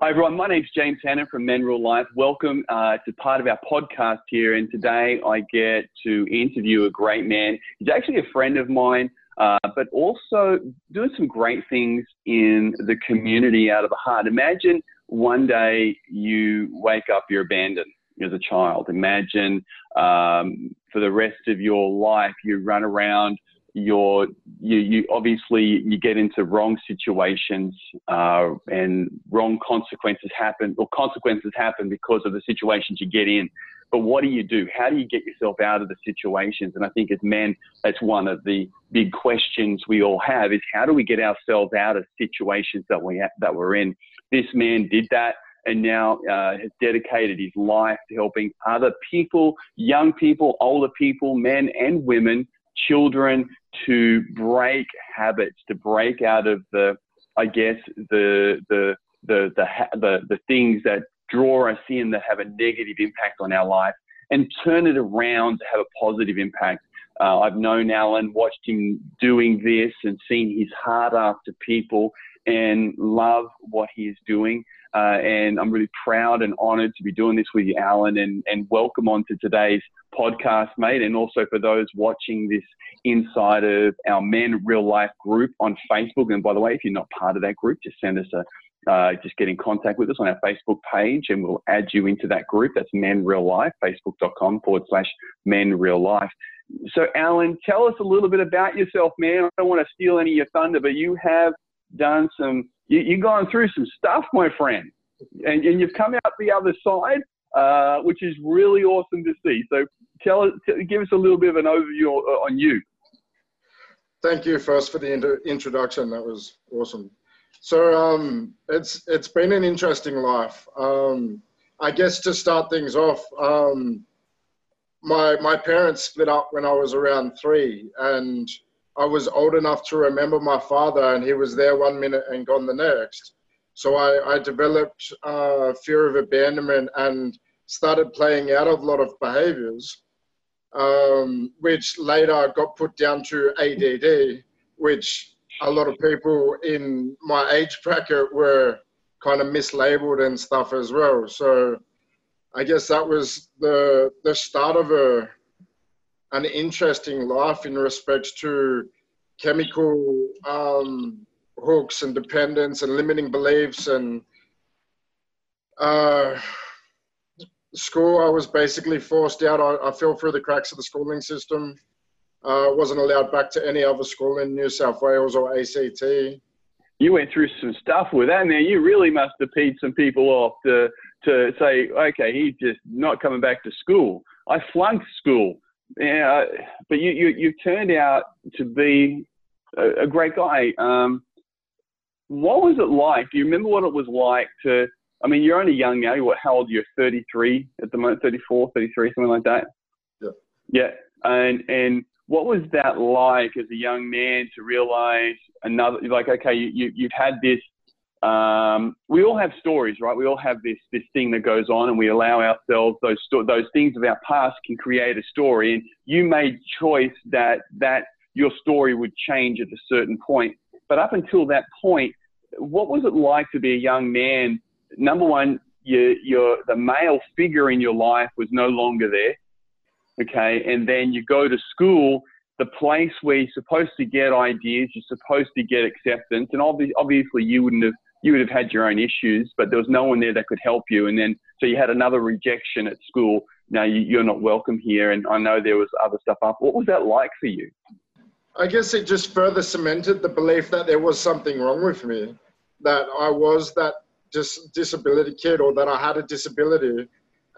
Hi, everyone. My name's James Hannon from Men Life. Welcome uh, to part of our podcast here. And today I get to interview a great man. He's actually a friend of mine, uh, but also doing some great things in the community out of the heart. Imagine one day you wake up, you're abandoned as a child. Imagine um, for the rest of your life, you run around you're you, you obviously you get into wrong situations uh, and wrong consequences happen or consequences happen because of the situations you get in. But what do you do? How do you get yourself out of the situations? And i think as men that's one of the big questions we all have is how do we get ourselves out of situations that we ha- that we're in? This man did that and now uh, has dedicated his life to helping other people, young people, older people, men and women, children to break habits, to break out of the, I guess, the, the, the, the, the, the things that draw us in that have a negative impact on our life and turn it around to have a positive impact. Uh, I've known Alan, watched him doing this and seen his heart after people and love what he is doing. Uh, and I'm really proud and honored to be doing this with you, Alan, and, and welcome on to today's podcast, mate. And also for those watching this inside of our Men Real Life group on Facebook. And by the way, if you're not part of that group, just send us a uh, just get in contact with us on our Facebook page and we'll add you into that group. That's Men Real Life, facebook.com forward slash Men Real Life. So, Alan, tell us a little bit about yourself, man. I don't want to steal any of your thunder, but you have done some, you, you've gone through some stuff, my friend, and, and you've come out the other side, uh, which is really awesome to see. So, tell us, give us a little bit of an overview on you. Thank you first for the inter- introduction. That was awesome. So um, it's it's been an interesting life. Um, I guess to start things off, um, my my parents split up when I was around three, and I was old enough to remember my father, and he was there one minute and gone the next. So I, I developed uh, fear of abandonment and started playing out of a lot of behaviors um, which later got put down to ADD, which a lot of people in my age bracket were kind of mislabeled and stuff as well. So I guess that was the the start of a an interesting life in respect to chemical um, hooks and dependence and limiting beliefs and uh, school, I was basically forced out. I, I fell through the cracks of the schooling system. Uh, wasn't allowed back to any other school in New South Wales or ACT. You went through some stuff with that, man. You really must have peed some people off to to say, okay, he's just not coming back to school. I flunked school, yeah, but you you you turned out to be a, a great guy. Um, what was it like? Do you remember what it was like to I mean, you're only young now. What, how old You're 33 at the moment, 34, 33, something like that. Yeah. Yeah. And and what was that like as a young man to realize another? Like, okay, you, you you've had this. Um, we all have stories, right? We all have this this thing that goes on, and we allow ourselves those sto- those things of our past can create a story. And you made choice that that your story would change at a certain point. But up until that point, what was it like to be a young man number one, you, your the male figure in your life was no longer there. Okay, and then you go to school, the place where you're supposed to get ideas, you're supposed to get acceptance, and obviously, obviously you wouldn't have you would have had your own issues, but there was no one there that could help you. And then so you had another rejection at school. Now you, are not welcome here, and I know there was other stuff up. What was that like for you? I guess it just further cemented the belief that there was something wrong with me, that I was that dis- disability kid or that I had a disability,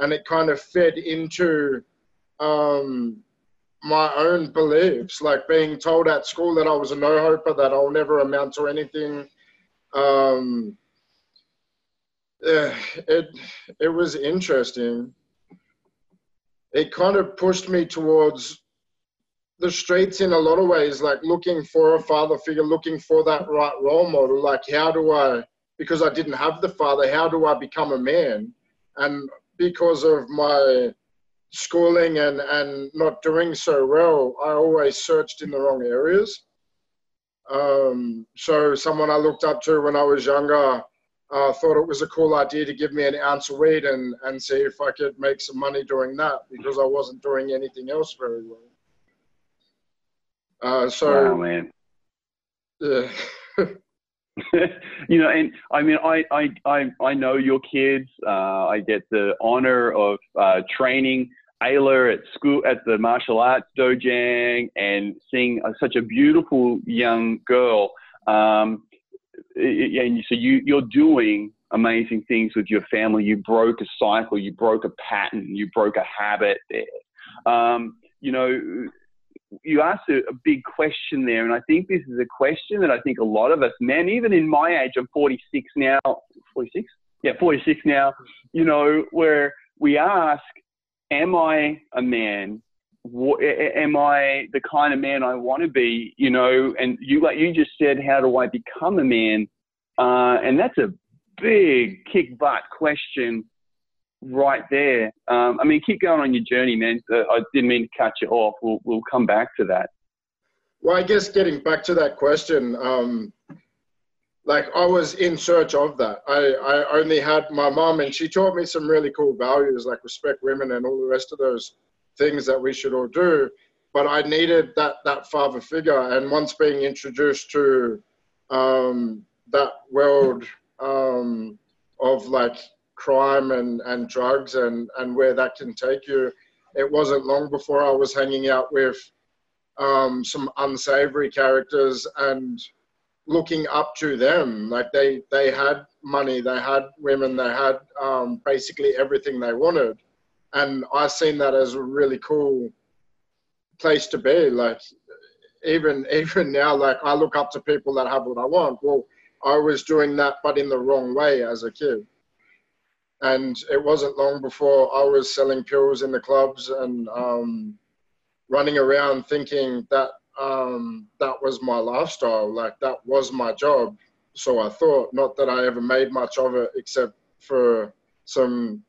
and it kind of fed into um, my own beliefs, like being told at school that I was a no hoper, that I'll never amount to anything. Um, yeah, it it was interesting. It kind of pushed me towards the streets in a lot of ways, like looking for a father figure, looking for that right role model. Like, how do I because I didn't have the father, how do I become a man? And because of my schooling and, and not doing so well, I always searched in the wrong areas. Um, so someone I looked up to when I was younger, uh, thought it was a cool idea to give me an ounce of weed and, and see if I could make some money doing that because I wasn't doing anything else very well. Uh, so, wow, man. Yeah. you know, and I mean, I, I, I, I know your kids. Uh, I get the honor of uh, training Ayla at school at the martial arts dojang and seeing uh, such a beautiful young girl. Um, and so you, you're doing amazing things with your family. You broke a cycle, you broke a pattern, you broke a habit there. Um, you know, you asked a, a, big question there, and I think this is a question that I think a lot of us men, even in my age, I'm 46 now, 46? Yeah, 46 now, you know, where we ask, am I a man? What, am I the kind of man I want to be? You know, and you like you just said, how do I become a man? Uh, and that's a big kick butt question right there. Um, I mean, keep going on your journey, man. Uh, I didn't mean to cut you off. We'll, we'll come back to that. Well, I guess getting back to that question, um, like I was in search of that. I, I only had my mom, and she taught me some really cool values like respect women and all the rest of those things that we should all do. But I needed that that father figure, and once being introduced to um, that world um, of like crime and, and drugs and, and where that can take you. It wasn't long before I was hanging out with um, some unsavory characters and looking up to them. Like they, they had money, they had women, they had um, basically everything they wanted. And I seen that as a really cool place to be. Like even even now, like I look up to people that have what I want. Well, I was doing that, but in the wrong way as a kid. And it wasn't long before I was selling pills in the clubs and um, running around thinking that um, that was my lifestyle, like that was my job. So I thought, not that I ever made much of it, except for some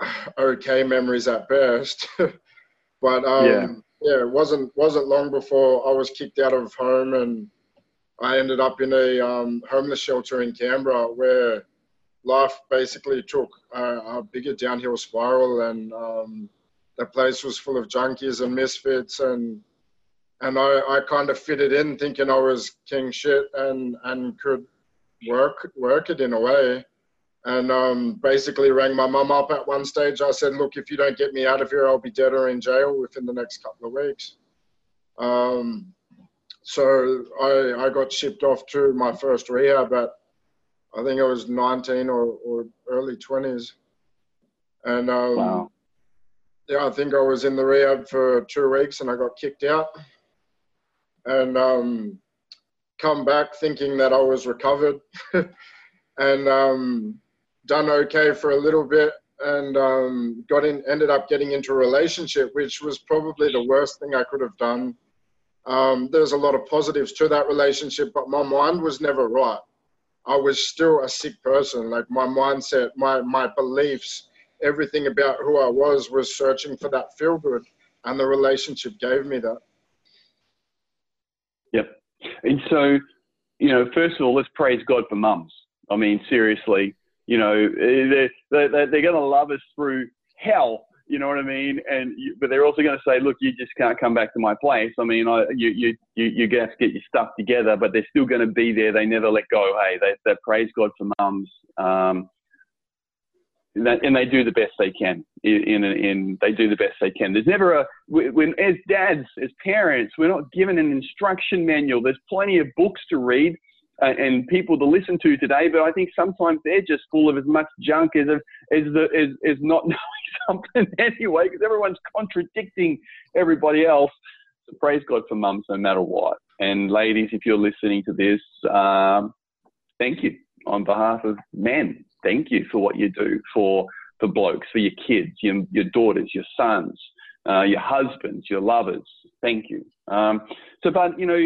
okay memories at best. but um, yeah. yeah, it wasn't wasn't long before I was kicked out of home and I ended up in a um, homeless shelter in Canberra where life basically took a, a bigger downhill spiral, and um, the place was full of junkies and misfits, and and I, I kind of fitted in, thinking I was king shit and and could work work it in a way. And um, basically rang my mum up at one stage. I said, "Look, if you don't get me out of here, I'll be dead or in jail within the next couple of weeks." Um, so I, I got shipped off to my first rehab at I think I was 19 or, or early 20s. And um, wow. yeah, I think I was in the rehab for two weeks and I got kicked out. And um, come back thinking that I was recovered and um, done okay for a little bit and um, got in, ended up getting into a relationship, which was probably the worst thing I could have done. Um, there's a lot of positives to that relationship, but my mind was never right. I was still a sick person. Like my mindset, my my beliefs, everything about who I was was searching for that feel good, and the relationship gave me that. Yep. And so, you know, first of all, let's praise God for mums. I mean, seriously, you know, they're, they're, they're going to love us through hell you know what I mean? And but they're also going to say, look, you just can't come back to my place. I mean, I, you you you you have to get your stuff together, but they're still going to be there. They never let go. Hey, they they praise God for mums. Um, and, they do the best they can. In, in, in they do the best they can. There's never a when as dads, as parents, we're not given an instruction manual. There's plenty of books to read uh, and people to listen to today, but I think sometimes they're just full of as much junk as as the, as, as not knowing something anyway, because everyone's contradicting everybody else. So praise God for mums, no matter what. And ladies, if you're listening to this, um, thank you on behalf of men. Thank you for what you do for for blokes, for your kids, your your daughters, your sons, uh, your husbands, your lovers. Thank you. Um, so, but you know,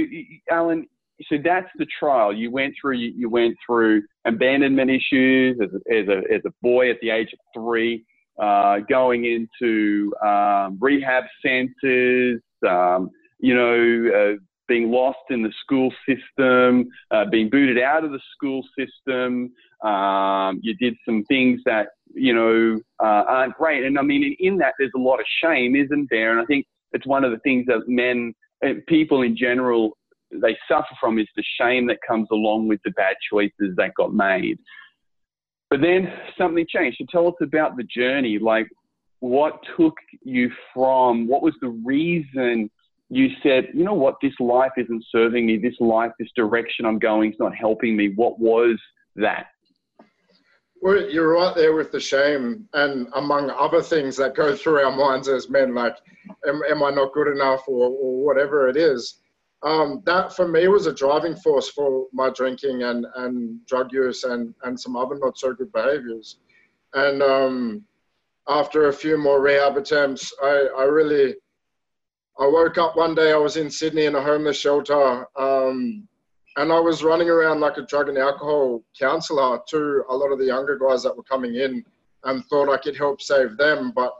Alan, so that's the trial you went through. You, you went through abandonment issues as a, as a, as a boy at the age of three, uh, going into um, rehab centers, um, you know, uh, being lost in the school system, uh, being booted out of the school system. Um, you did some things that you know uh, aren't great, and I mean, in, in that there's a lot of shame, isn't there? And I think it's one of the things that men, people in general, they suffer from is the shame that comes along with the bad choices that got made. But then something changed. So tell us about the journey. Like, what took you from? What was the reason you said, you know what, this life isn't serving me. This life, this direction I'm going is not helping me. What was that? Well, you're right there with the shame, and among other things that go through our minds as men, like, am, am I not good enough, or, or whatever it is. Um, that for me was a driving force for my drinking and, and drug use and, and some other not so good behaviors. And um, after a few more rehab attempts, I, I really, I woke up one day, I was in Sydney in a homeless shelter. Um, and I was running around like a drug and alcohol counselor to a lot of the younger guys that were coming in and thought I could help save them, but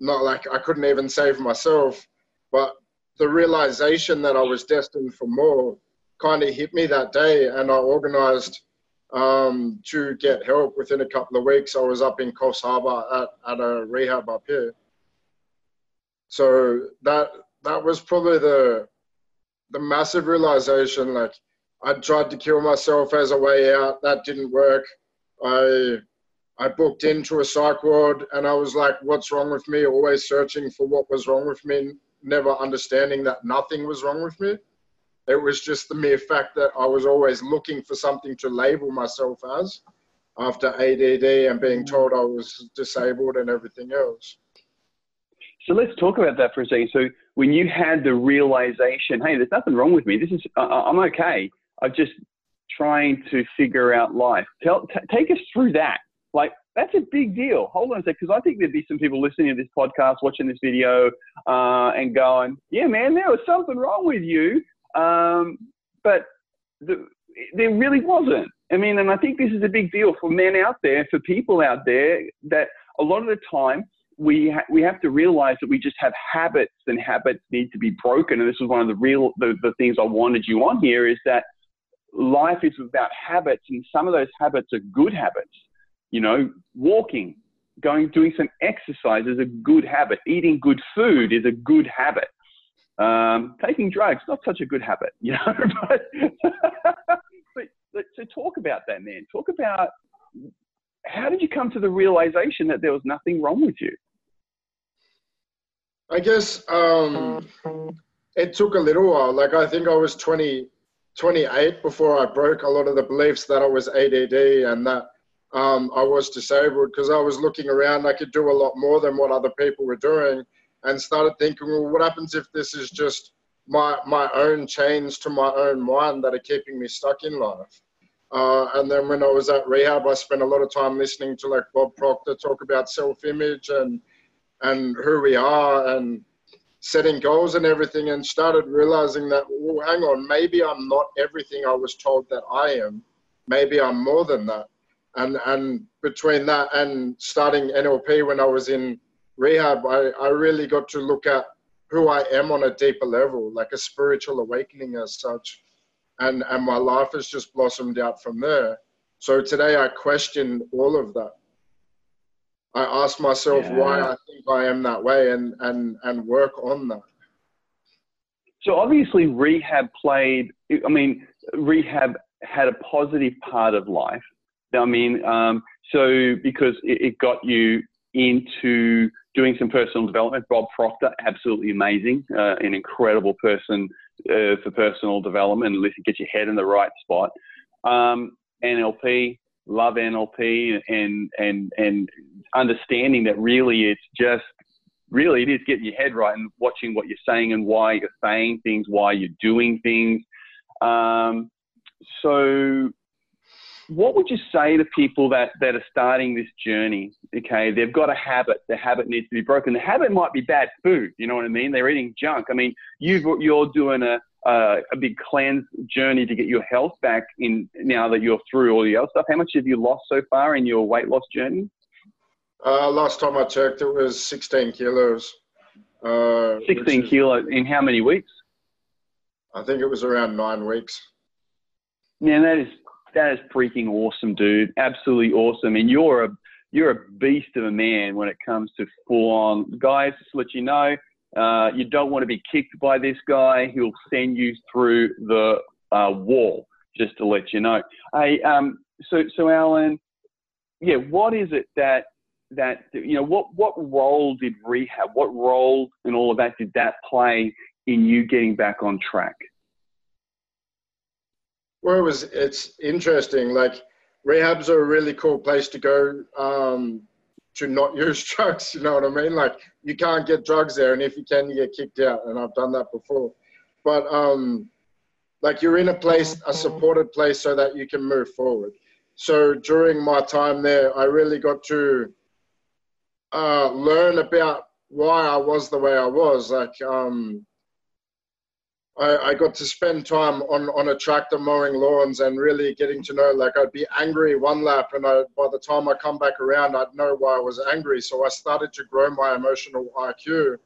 not like I couldn't even save myself. But the realization that I was destined for more kind of hit me that day, and I organized um, to get help. Within a couple of weeks, I was up in Coffs Harbour at, at a rehab up here. So that that was probably the the massive realization. Like I tried to kill myself as a way out. That didn't work. I I booked into a psych ward and I was like, what's wrong with me? Always searching for what was wrong with me, never understanding that nothing was wrong with me. It was just the mere fact that I was always looking for something to label myself as after ADD and being mm. told I was disabled and everything else. So let's talk about that for a second. So when you had the realization, hey, there's nothing wrong with me. This is I'm okay. I'm just trying to figure out life. Tell, t- take us through that. Like that's a big deal. Hold on a sec, because I think there'd be some people listening to this podcast, watching this video, uh, and going, "Yeah, man, there was something wrong with you," um, but the, there really wasn't. I mean, and I think this is a big deal for men out there, for people out there, that a lot of the time we ha- we have to realize that we just have habits, and habits need to be broken. And this was one of the real the, the things I wanted you on here is that life is about habits, and some of those habits are good habits. You know, walking, going, doing some exercise is a good habit. Eating good food is a good habit. Um, taking drugs, not such a good habit, you know. but, but, talk about that, man, talk about how did you come to the realization that there was nothing wrong with you? I guess um, it took a little while. Like I think I was 20, 28 before I broke a lot of the beliefs that I was ADD and that um, I was disabled because I was looking around. I could do a lot more than what other people were doing, and started thinking, well, what happens if this is just my my own chains to my own mind that are keeping me stuck in life? Uh, and then when I was at rehab, I spent a lot of time listening to like Bob Proctor talk about self-image and and who we are and setting goals and everything, and started realizing that, well, hang on, maybe I'm not everything I was told that I am. Maybe I'm more than that and and between that and starting NLP when I was in rehab, I, I really got to look at who I am on a deeper level, like a spiritual awakening as such. And and my life has just blossomed out from there. So today I question all of that. I ask myself yeah. why I think I am that way and, and, and work on that. So obviously rehab played I mean, rehab had a positive part of life I mean, um, so because it, it, got you into doing some personal development. Bob Proctor, absolutely amazing, uh, an incredible person uh, for personal development. At least it gets your head in the right spot. Um, NLP, love NLP, and and and understanding that really it's just really it is getting your head right and watching what you're saying and why you're saying things, why you're doing things. Um, so what would you say to people that, that are starting this journey? Okay, they've got a habit. The habit needs to be broken. The habit might be bad food. You know what I mean? They're eating junk. I mean, you you're doing a, a, a big cleanse journey to get your health back in now that you're through all the other stuff. How much have you lost so far in your weight loss journey? Uh, last time I checked, it was 16 kilos. Uh, 16 kilos in how many weeks? I think it was around nine weeks. Man, that is that is freaking awesome, dude. Absolutely awesome. And you're a you're a beast of a man when it comes to full on guys. Just to let you know, uh, you don't want to be kicked by this guy. He'll send you through the uh, wall. Just to let you know. Hey, um, so so Alan, yeah, what is it that that you know what what role did rehab, what role and all of that did that play in you getting back on track? Well, it was. It's interesting. Like rehabs are a really cool place to go um, to not use drugs. You know what I mean? Like you can't get drugs there, and if you can, you get kicked out. And I've done that before. But um, like you're in a place, a supported place, so that you can move forward. So during my time there, I really got to uh, learn about why I was the way I was. Like um, I, I, got to spend time on, on a tractor mowing lawns and really getting to know, like I'd be angry one lap and I, by the time I come back around, I'd know why I was angry. So I started to grow my emotional IQ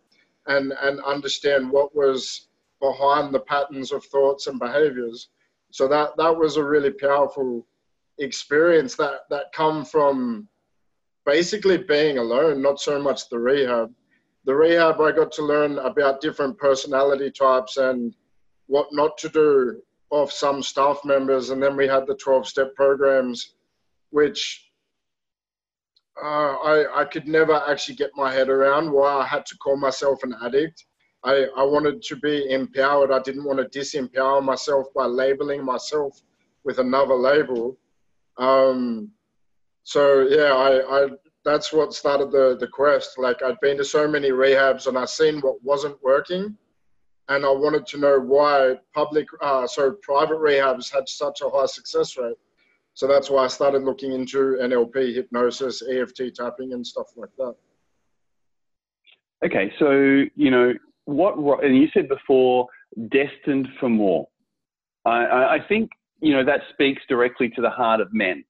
and, and understand what was behind the patterns of thoughts and behaviors. So that, that was a really powerful experience that, that come from basically being alone, not so much the rehab the rehab, I got to learn about different personality types and what not to do of some staff members. And then we had the 12 step programs, which uh, I, I could never actually get my head around why I had to call myself an addict. I, I wanted to be empowered. I didn't want to disempower myself by labeling myself with another label. Um, so yeah, I, I that's what started the the quest. Like I'd been to so many rehabs and I seen what wasn't working, and I wanted to know why public, uh, so private rehabs had such a high success rate. So that's why I started looking into NLP, hypnosis, EFT tapping, and stuff like that. Okay, so you know what, and you said before, destined for more. I, I think you know that speaks directly to the heart of men.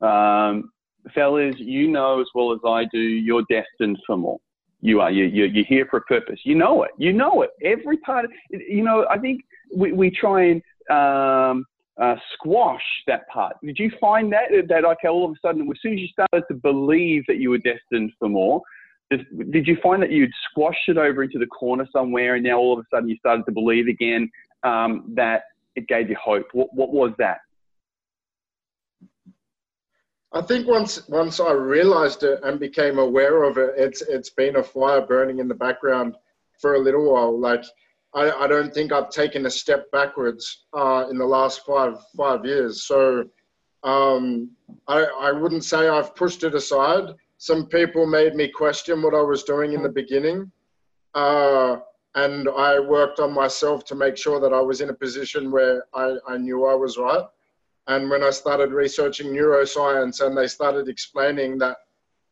Um, fellas, you know as well as I do, you're destined for more. You are. You, you, you're here for a purpose. You know it. You know it. Every part of you know, I think we, we try and um, uh, squash that part. Did you find that, that okay, all of a sudden, as soon as you started to believe that you were destined for more, did, did you find that you'd squashed it over into the corner somewhere and now all of a sudden you started to believe again um, that it gave you hope? What, what was that? I think once once I realized it and became aware of it, it's it's been a fire burning in the background for a little while. Like I, I don't think I've taken a step backwards uh, in the last five five years. So um, I I wouldn't say I've pushed it aside. Some people made me question what I was doing in the beginning, uh, and I worked on myself to make sure that I was in a position where I, I knew I was right. And when I started researching neuroscience and they started explaining that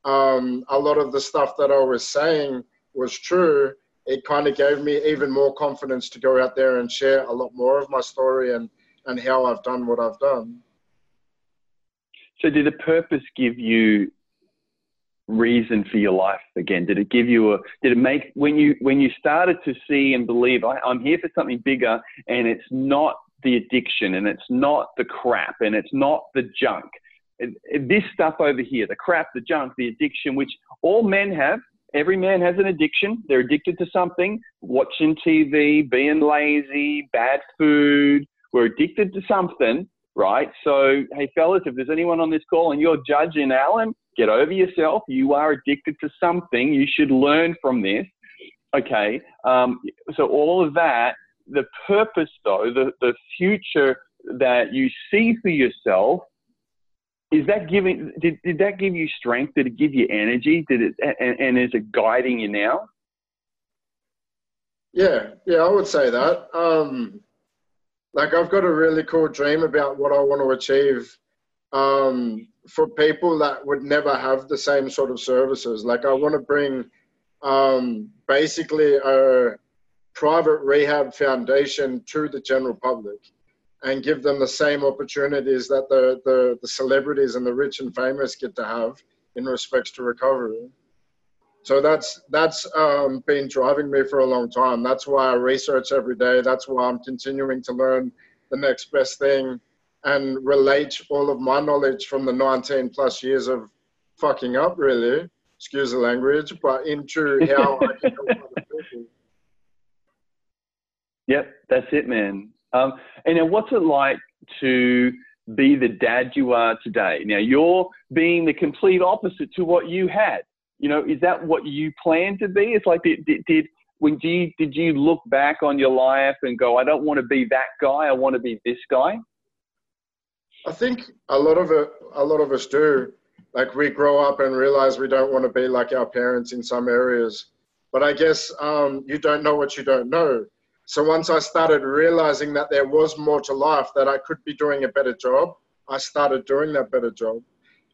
um, a lot of the stuff that I was saying was true, it kind of gave me even more confidence to go out there and share a lot more of my story and, and how I've done what I've done. So, did the purpose give you reason for your life again? Did it give you a? Did it make when you when you started to see and believe I, I'm here for something bigger, and it's not the addiction and it's not the crap and it's not the junk. this stuff over here, the crap, the junk, the addiction, which all men have. Every man has an addiction. They're addicted to something, watching TV, being lazy, bad food. We're addicted to something, right? So, hey, fellas, if there's anyone on this call and you're judging Alan, get over yourself. You are addicted to something. You should learn from this. Okay. Um, so, all of that the purpose, though, the, the future that you see for yourself, is that giving, did, did that give you strength? Did it give you energy? Did it, and, and is it guiding you now? Yeah, yeah, I would say that. Um, like I've got a really cool dream about what I want to achieve um, for people that would never have the same sort of services. Like I want to bring um, basically a, private rehab foundation to the general public and give them the same opportunities that the, the, the celebrities and the rich and famous get to have in respects to recovery. So that's that's um, been driving me for a long time. That's why I research every day. That's why I'm continuing to learn the next best thing and relate all of my knowledge from the 19 plus years of fucking up, really, excuse the language, but into how I can help other people. Yep, that's it, man. Um, and now, what's it like to be the dad you are today? Now, you're being the complete opposite to what you had. You know, is that what you plan to be? It's like, did, did, did when you, did you look back on your life and go, I don't want to be that guy, I want to be this guy? I think a lot of it, a lot of us do. Like we grow up and realize we don't want to be like our parents in some areas. But I guess um, you don't know what you don't know. So once I started realizing that there was more to life, that I could be doing a better job, I started doing that better job.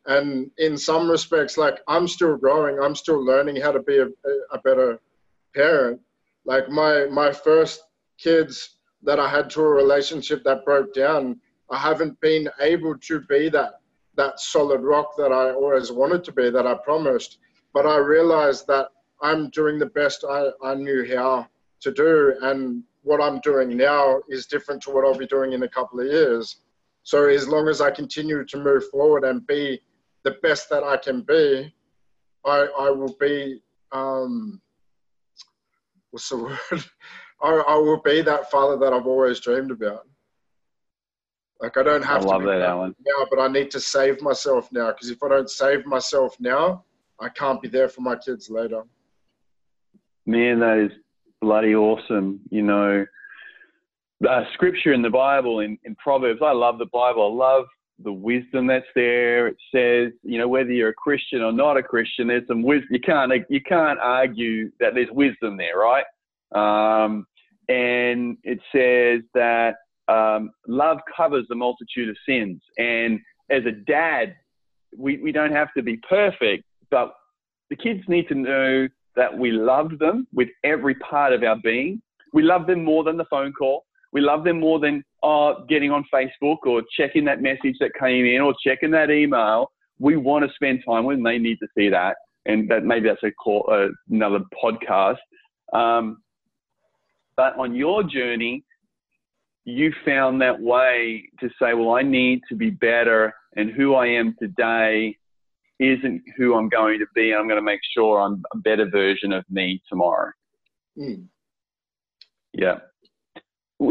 And in some respects, like I'm still growing, I'm still learning how to be a, a better parent. Like my my first kids that I had to a relationship that broke down, I haven't been able to be that that solid rock that I always wanted to be, that I promised. But I realized that I'm doing the best I, I knew how to do. And what I'm doing now is different to what I'll be doing in a couple of years. So as long as I continue to move forward and be the best that I can be, I, I will be, um, what's the word? I, I will be that father that I've always dreamed about. Like I don't have I love to that, Alan. now, but I need to save myself now because if I don't save myself now, I can't be there for my kids later. Man, that is bloody awesome. You know, uh, scripture in the Bible, in, in Proverbs, I love the Bible. I love the wisdom that's there. It says, you know, whether you're a Christian or not a Christian, there's some wisdom. You can't, you can't argue that there's wisdom there, right? Um, and it says that um, love covers the multitude of sins. And as a dad, we, we don't have to be perfect, but the kids need to know that we love them with every part of our being. We love them more than the phone call. We love them more than uh, getting on Facebook or checking that message that came in or checking that email. We want to spend time with them. They need to see that. And that maybe that's a call, uh, another podcast. Um, but on your journey, you found that way to say, well, I need to be better, and who I am today isn't who I'm going to be. I'm going to make sure I'm a better version of me tomorrow. Mm. Yeah.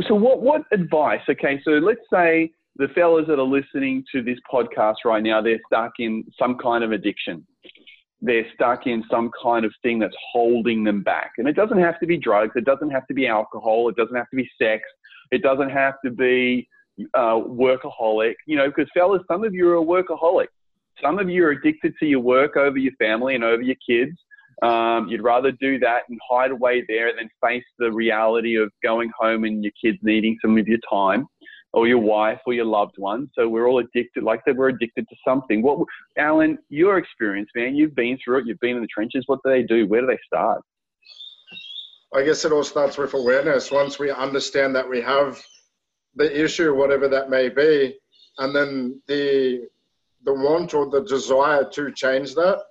So, what, what advice? Okay, so let's say the fellas that are listening to this podcast right now, they're stuck in some kind of addiction. They're stuck in some kind of thing that's holding them back. And it doesn't have to be drugs, it doesn't have to be alcohol, it doesn't have to be sex, it doesn't have to be uh, workaholic, you know, because fellas, some of you are a workaholic. Some of you are addicted to your work over your family and over your kids. Um, you'd rather do that and hide away there than face the reality of going home and your kids needing some of your time or your wife or your loved one. So we're all addicted, like that, we're addicted to something. What, Alan, your experience, man, you've been through it, you've been in the trenches. What do they do? Where do they start? I guess it all starts with awareness. Once we understand that we have the issue, whatever that may be, and then the the want or the desire to change that,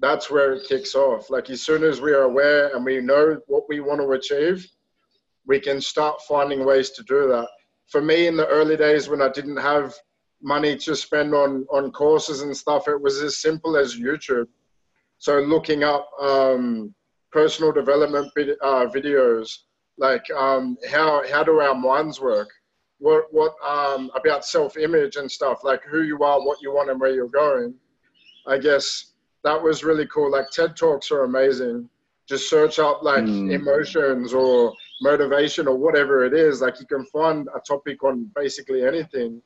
that's where it kicks off. Like as soon as we are aware and we know what we want to achieve, we can start finding ways to do that. For me, in the early days when I didn't have money to spend on on courses and stuff, it was as simple as YouTube. So looking up um, personal development uh, videos, like um, how how do our minds work? What what um, about self image and stuff, like who you are, what you want, and where you're going. I guess that was really cool. Like TED talks are amazing. Just search up like mm. emotions or motivation or whatever it is. Like you can find a topic on basically anything.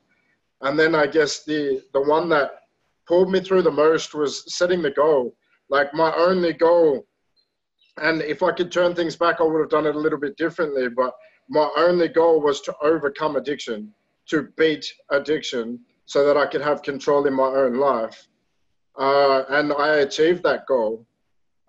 And then I guess the the one that pulled me through the most was setting the goal. Like my only goal and if I could turn things back, I would have done it a little bit differently. But my only goal was to overcome addiction, to beat addiction, so that I could have control in my own life. Uh, and I achieved that goal.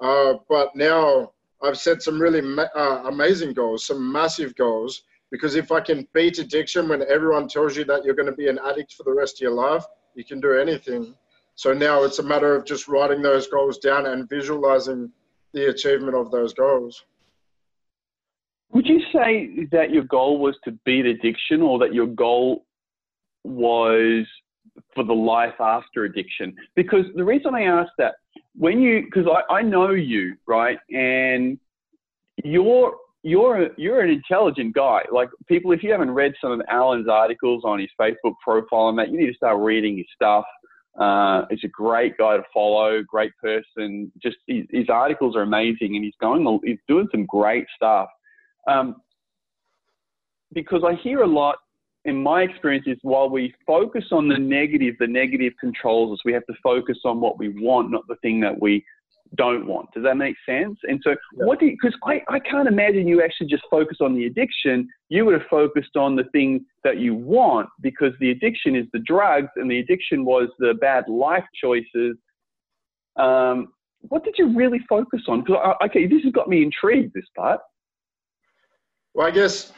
Uh, but now I've set some really ma- uh, amazing goals, some massive goals. Because if I can beat addiction when everyone tells you that you're going to be an addict for the rest of your life, you can do anything. So now it's a matter of just writing those goals down and visualizing the achievement of those goals. Would you say that your goal was to beat addiction or that your goal was for the life after addiction? Because the reason I ask that, when you, because I, I know you, right? And you're, you're, you're an intelligent guy. Like people, if you haven't read some of Alan's articles on his Facebook profile and that, you need to start reading his stuff. Uh, he's a great guy to follow, great person. Just his, his, articles are amazing, and he's going, he's doing some great stuff. Um, because I hear a lot in my experience is while we focus on the negative, the negative controls us. We have to focus on what we want, not the thing that we don't want. Does that make sense? And so, yeah. what do you, because I, I can't imagine you actually just focus on the addiction. You would have focused on the thing that you want because the addiction is the drugs and the addiction was the bad life choices. Um, what did you really focus on? Because, okay, this has got me intrigued, this part. Well, I guess,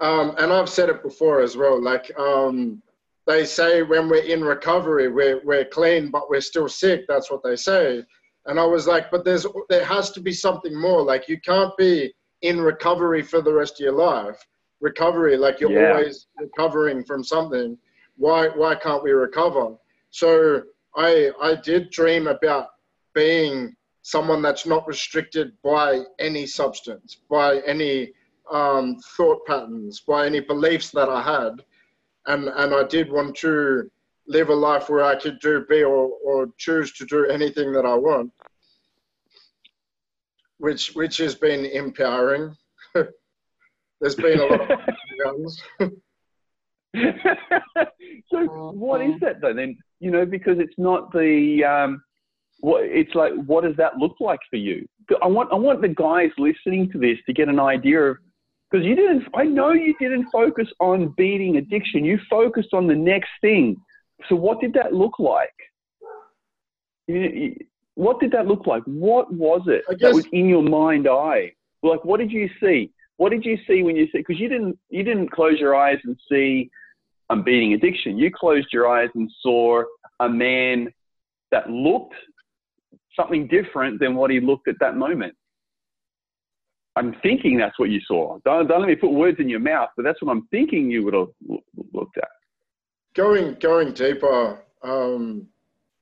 um, and I've said it before as well, like um, they say when we're in recovery, we're, we're clean, but we're still sick. That's what they say. And I was like, but there's, there has to be something more. Like you can't be in recovery for the rest of your life. Recovery, like you're yeah. always recovering from something. Why, why can't we recover? So I, I did dream about being someone that's not restricted by any substance, by any um, thought patterns, by any beliefs that I had. And, and I did want to live a life where I could do, be, or, or choose to do anything that I want, which, which has been empowering. There's been a lot of so what is that though then you know because it's not the um what it's like what does that look like for you i want i want the guys listening to this to get an idea of because you didn't, I know you didn't focus on beating addiction. You focused on the next thing. So what did that look like? what did that look like? What was it that was in your mind eye? Like, what did you see? What did you see when you see? Because you didn't, you didn't close your eyes and see, I'm beating addiction. You closed your eyes and saw a man that looked something different than what he looked at that moment. I'm thinking that's what you saw. Don't, don't let me put words in your mouth, but that's what I'm thinking you would have looked at. Going going deeper, um,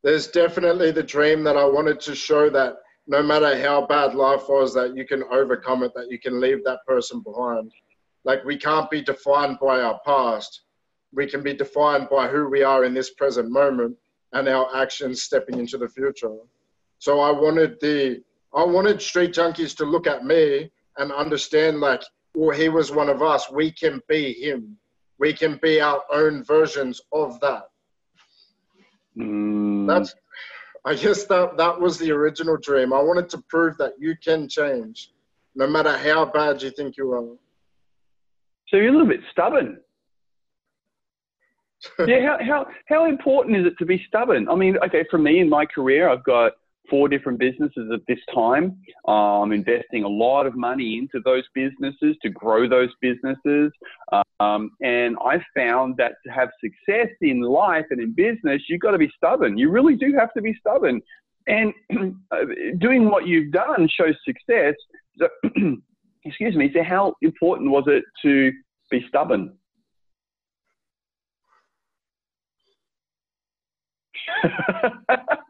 there's definitely the dream that I wanted to show that no matter how bad life was, that you can overcome it, that you can leave that person behind. Like we can't be defined by our past. We can be defined by who we are in this present moment and our actions stepping into the future. So I wanted the I wanted street junkies to look at me and understand like, well, he was one of us. We can be him. We can be our own versions of that. Mm. That's, I guess that that was the original dream. I wanted to prove that you can change, no matter how bad you think you are. So you're a little bit stubborn. yeah, how, how, how important is it to be stubborn? I mean, okay, for me in my career, I've got four different businesses at this time. I'm investing a lot of money into those businesses to grow those businesses. Um, and I found that to have success in life and in business, you've got to be stubborn. You really do have to be stubborn. And doing what you've done shows success. So, excuse me. So, how important was it to be stubborn?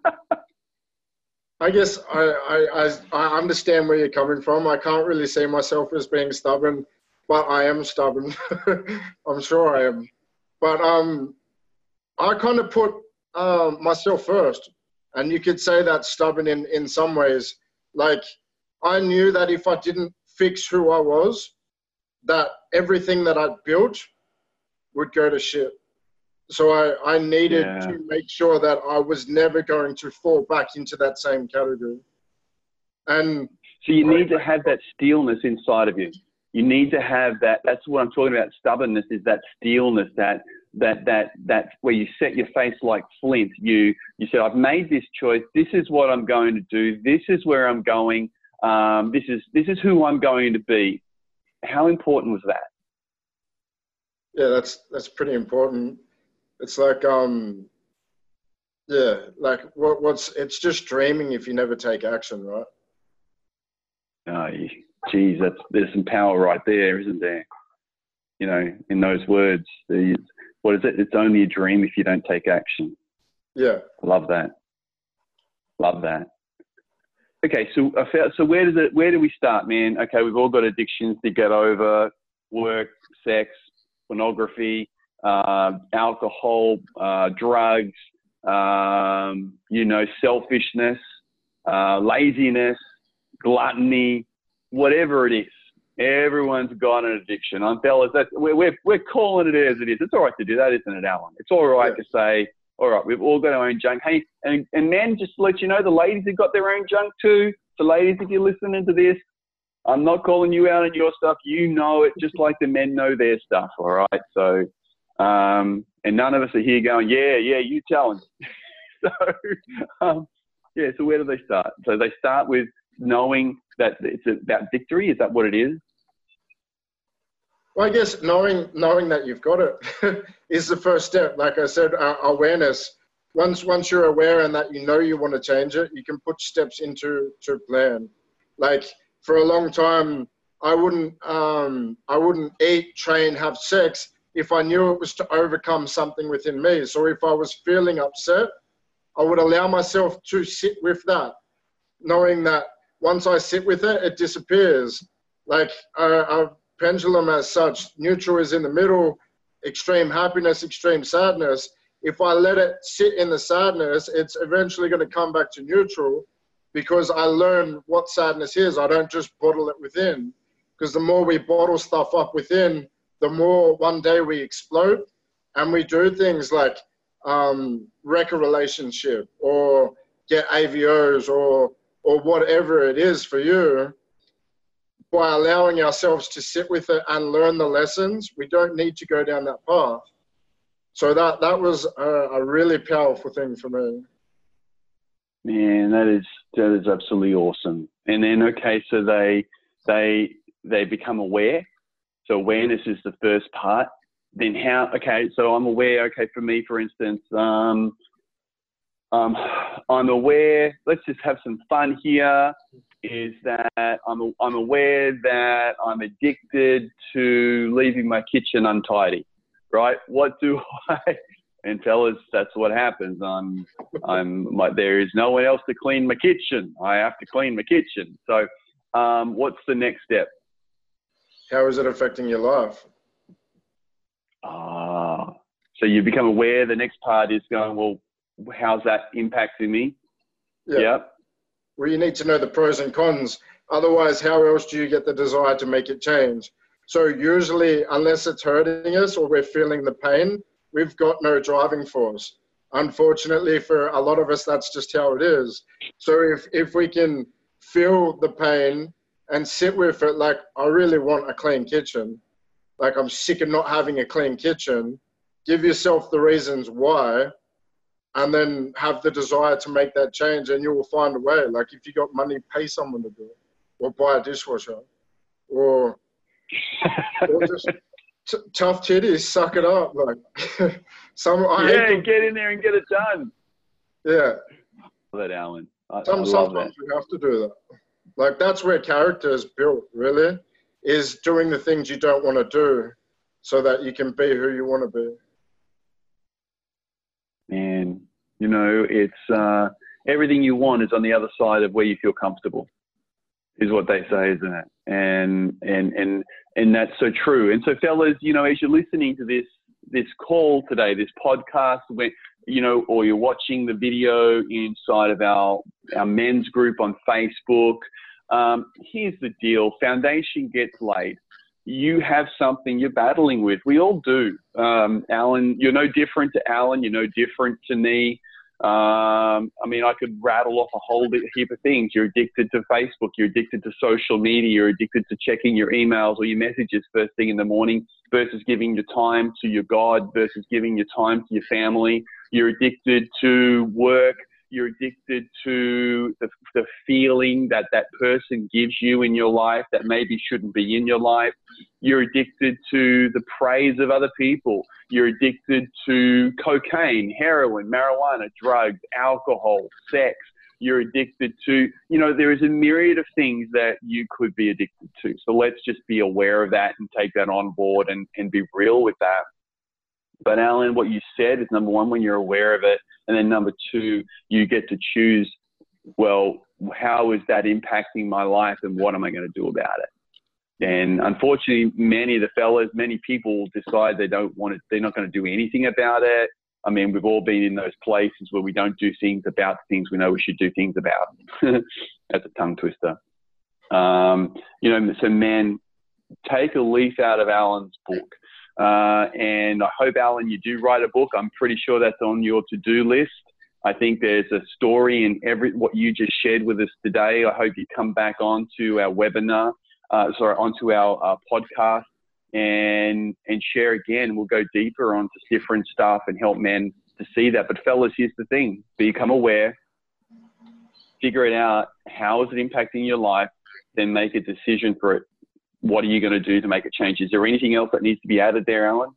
I guess I, I, I understand where you're coming from. I can't really see myself as being stubborn, but I am stubborn. I'm sure I am. But um, I kind of put um, myself first. And you could say that's stubborn in, in some ways. Like, I knew that if I didn't fix who I was, that everything that I'd built would go to shit. So I, I needed yeah. to make sure that I was never going to fall back into that same category. And so you need to have that steelness inside of you. You need to have that. That's what I'm talking about. Stubbornness is that steelness, that that that that where you set your face like flint. You you said, I've made this choice. This is what I'm going to do. This is where I'm going. Um, this is this is who I'm going to be. How important was that? Yeah, that's that's pretty important it's like um yeah like what, what's it's just dreaming if you never take action right Oh, geez, that's there's some power right there, isn't there? You know, in those words, the, what is it? It's only a dream if you don't take action. Yeah. Love that. Love that. Okay, so so where does it where do we start, man? Okay, we've all got addictions to get over: work, sex, pornography, uh, alcohol, uh, drugs, um, you know, selfishness, uh, laziness, gluttony, whatever it is. Everyone's got an addiction. I'm fellas, that's, we're, we're, we're calling it as it is. It's all right to do that, isn't it, Alan? It's all right yeah. to say, all right, we've all got our own junk. Hey, and, and men, just to let you know, the ladies have got their own junk too. So ladies, if you're listening to this, I'm not calling you out on your stuff. You know it just like the men know their stuff. All right. So, um, and none of us are here going, yeah, yeah, you tell them. so, um, yeah. So where do they start? So they start with knowing that it's about victory. Is that what it is? Well, I guess knowing knowing that you've got it is the first step. Like I said, uh, awareness. Once once you're aware and that you know you want to change it, you can put steps into to plan. Like for a long time, I wouldn't um, I wouldn't eat, train, have sex if I knew it was to overcome something within me. So if I was feeling upset, I would allow myself to sit with that, knowing that once I sit with it, it disappears. Like a pendulum as such, neutral is in the middle, extreme happiness, extreme sadness. If I let it sit in the sadness, it's eventually going to come back to neutral because I learn what sadness is. I don't just bottle it within. Because the more we bottle stuff up within, the more one day we explode and we do things like um, wreck a relationship or get AVOs or or whatever it is for you, by allowing ourselves to sit with it and learn the lessons, we don't need to go down that path. So that that was a, a really powerful thing for me. Man, that is that is absolutely awesome. And then okay, so they they they become aware. So awareness is the first part. Then how? Okay, so I'm aware. Okay, for me, for instance, um, um, I'm aware, let's just have some fun here, is that I'm, I'm aware that I'm addicted to leaving my kitchen untidy, right? What do I, and fellas, that's what happens. I'm, I'm, my, there is no one else to clean my kitchen. I have to clean my kitchen. So, um, what's the next step? How is it affecting your life? Ah, so you become aware. The next part is going, well, how's that impacting me? Yeah. Yep. Well, you need to know the pros and cons. Otherwise, how else do you get the desire to make it change? So usually, unless it's hurting us or we're feeling the pain, we've got no driving force. Unfortunately, for a lot of us, that's just how it is. So if, if we can feel the pain and sit with it, like, I really want a clean kitchen, like I'm sick of not having a clean kitchen, give yourself the reasons why and then have the desire to make that change and you will find a way. Like if you got money pay someone to do it or buy a dishwasher or, or just t- tough titties suck it up like some I yeah get in there and get it done. Yeah. That alan. I, some, I sometimes that. we have to do that like that's where character is built really is doing the things you don't want to do so that you can be who you want to be and you know, it's uh, everything you want is on the other side of where you feel comfortable, is what they say, isn't it? And and and and that's so true. And so, fellas, you know, as you're listening to this this call today, this podcast, when you know, or you're watching the video inside of our our men's group on Facebook. Um, here's the deal: foundation gets laid you have something you're battling with. We all do. Um, Alan, you're no different to Alan. You're no different to me. Um, I mean, I could rattle off a whole heap of things. You're addicted to Facebook. You're addicted to social media. You're addicted to checking your emails or your messages first thing in the morning versus giving your time to your God versus giving your time to your family. You're addicted to work you're addicted to the, the feeling that that person gives you in your life that maybe shouldn't be in your life. You're addicted to the praise of other people. You're addicted to cocaine, heroin, marijuana, drugs, alcohol, sex, you're addicted to. You know, there is a myriad of things that you could be addicted to. So let's just be aware of that and take that on board and, and be real with that. But Alan, what you said is number one, when you're aware of it. And then number two, you get to choose, well, how is that impacting my life and what am I going to do about it? And unfortunately, many of the fellas, many people decide they don't want it, they're not going to do anything about it. I mean, we've all been in those places where we don't do things about the things we know we should do things about. That's a tongue twister. Um, you know, so men, take a leaf out of Alan's book. Uh, and I hope, Alan, you do write a book. I'm pretty sure that's on your to do list. I think there's a story in every what you just shared with us today. I hope you come back on to our webinar, uh, sorry, onto our uh, podcast and and share again. We'll go deeper onto different stuff and help men to see that. But fellas, here's the thing: become aware, figure it out. How is it impacting your life? Then make a decision for it what are you going to do to make a change? Is there anything else that needs to be added there, Alan?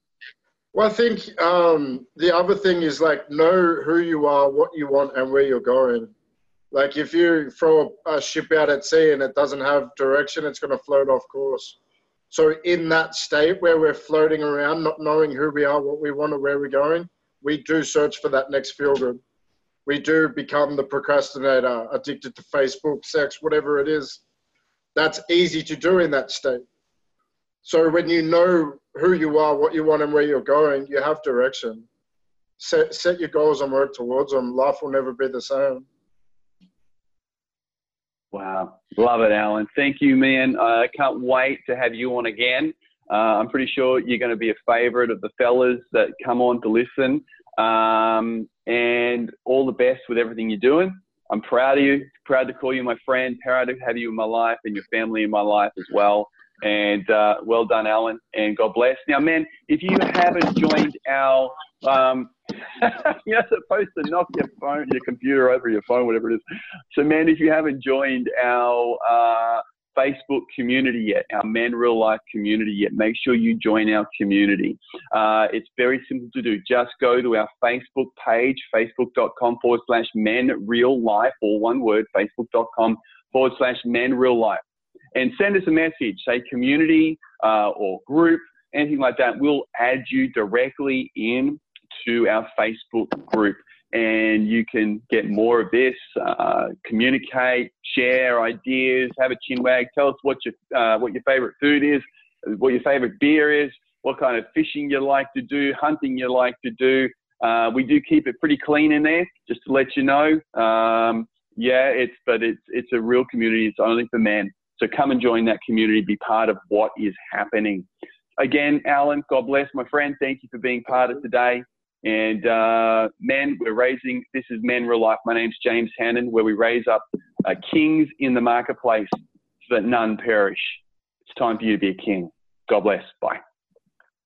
Well, I think um, the other thing is like know who you are, what you want, and where you're going. Like if you throw a ship out at sea and it doesn't have direction, it's going to float off course. So in that state where we're floating around, not knowing who we are, what we want, or where we're going, we do search for that next feel good. We do become the procrastinator, addicted to Facebook, sex, whatever it is that's easy to do in that state. So when you know who you are, what you want, and where you're going, you have direction. Set, set your goals and work towards them. Life will never be the same. Wow. Love it, Alan. Thank you, man. I can't wait to have you on again. Uh, I'm pretty sure you're going to be a favorite of the fellas that come on to listen. Um, and all the best with everything you're doing. I'm proud of you, proud to call you my friend, proud to have you in my life and your family in my life as well. And uh, well done, Alan, and God bless. Now, man, if you haven't joined our, um, you're supposed to knock your phone, your computer over your phone, whatever it is. So, man, if you haven't joined our uh, Facebook community yet, our Men Real Life community yet, make sure you join our community. Uh, it's very simple to do. Just go to our Facebook page, facebook.com forward slash Men Real Life, all one word, facebook.com forward slash Men Real Life. And send us a message, say community uh, or group, anything like that. We'll add you directly in to our Facebook group and you can get more of this, uh, communicate, share ideas, have a chin wag, tell us what your, uh, what your favorite food is, what your favorite beer is, what kind of fishing you like to do, hunting you like to do. Uh, we do keep it pretty clean in there, just to let you know. Um, yeah, it's but it's it's a real community. It's only for men. So come and join that community, be part of what is happening. Again, Alan, God bless my friend. Thank you for being part of today. And uh, men, we're raising, this is Men Real Life. My name's James Hannon, where we raise up uh, kings in the marketplace so that none perish. It's time for you to be a king. God bless. Bye.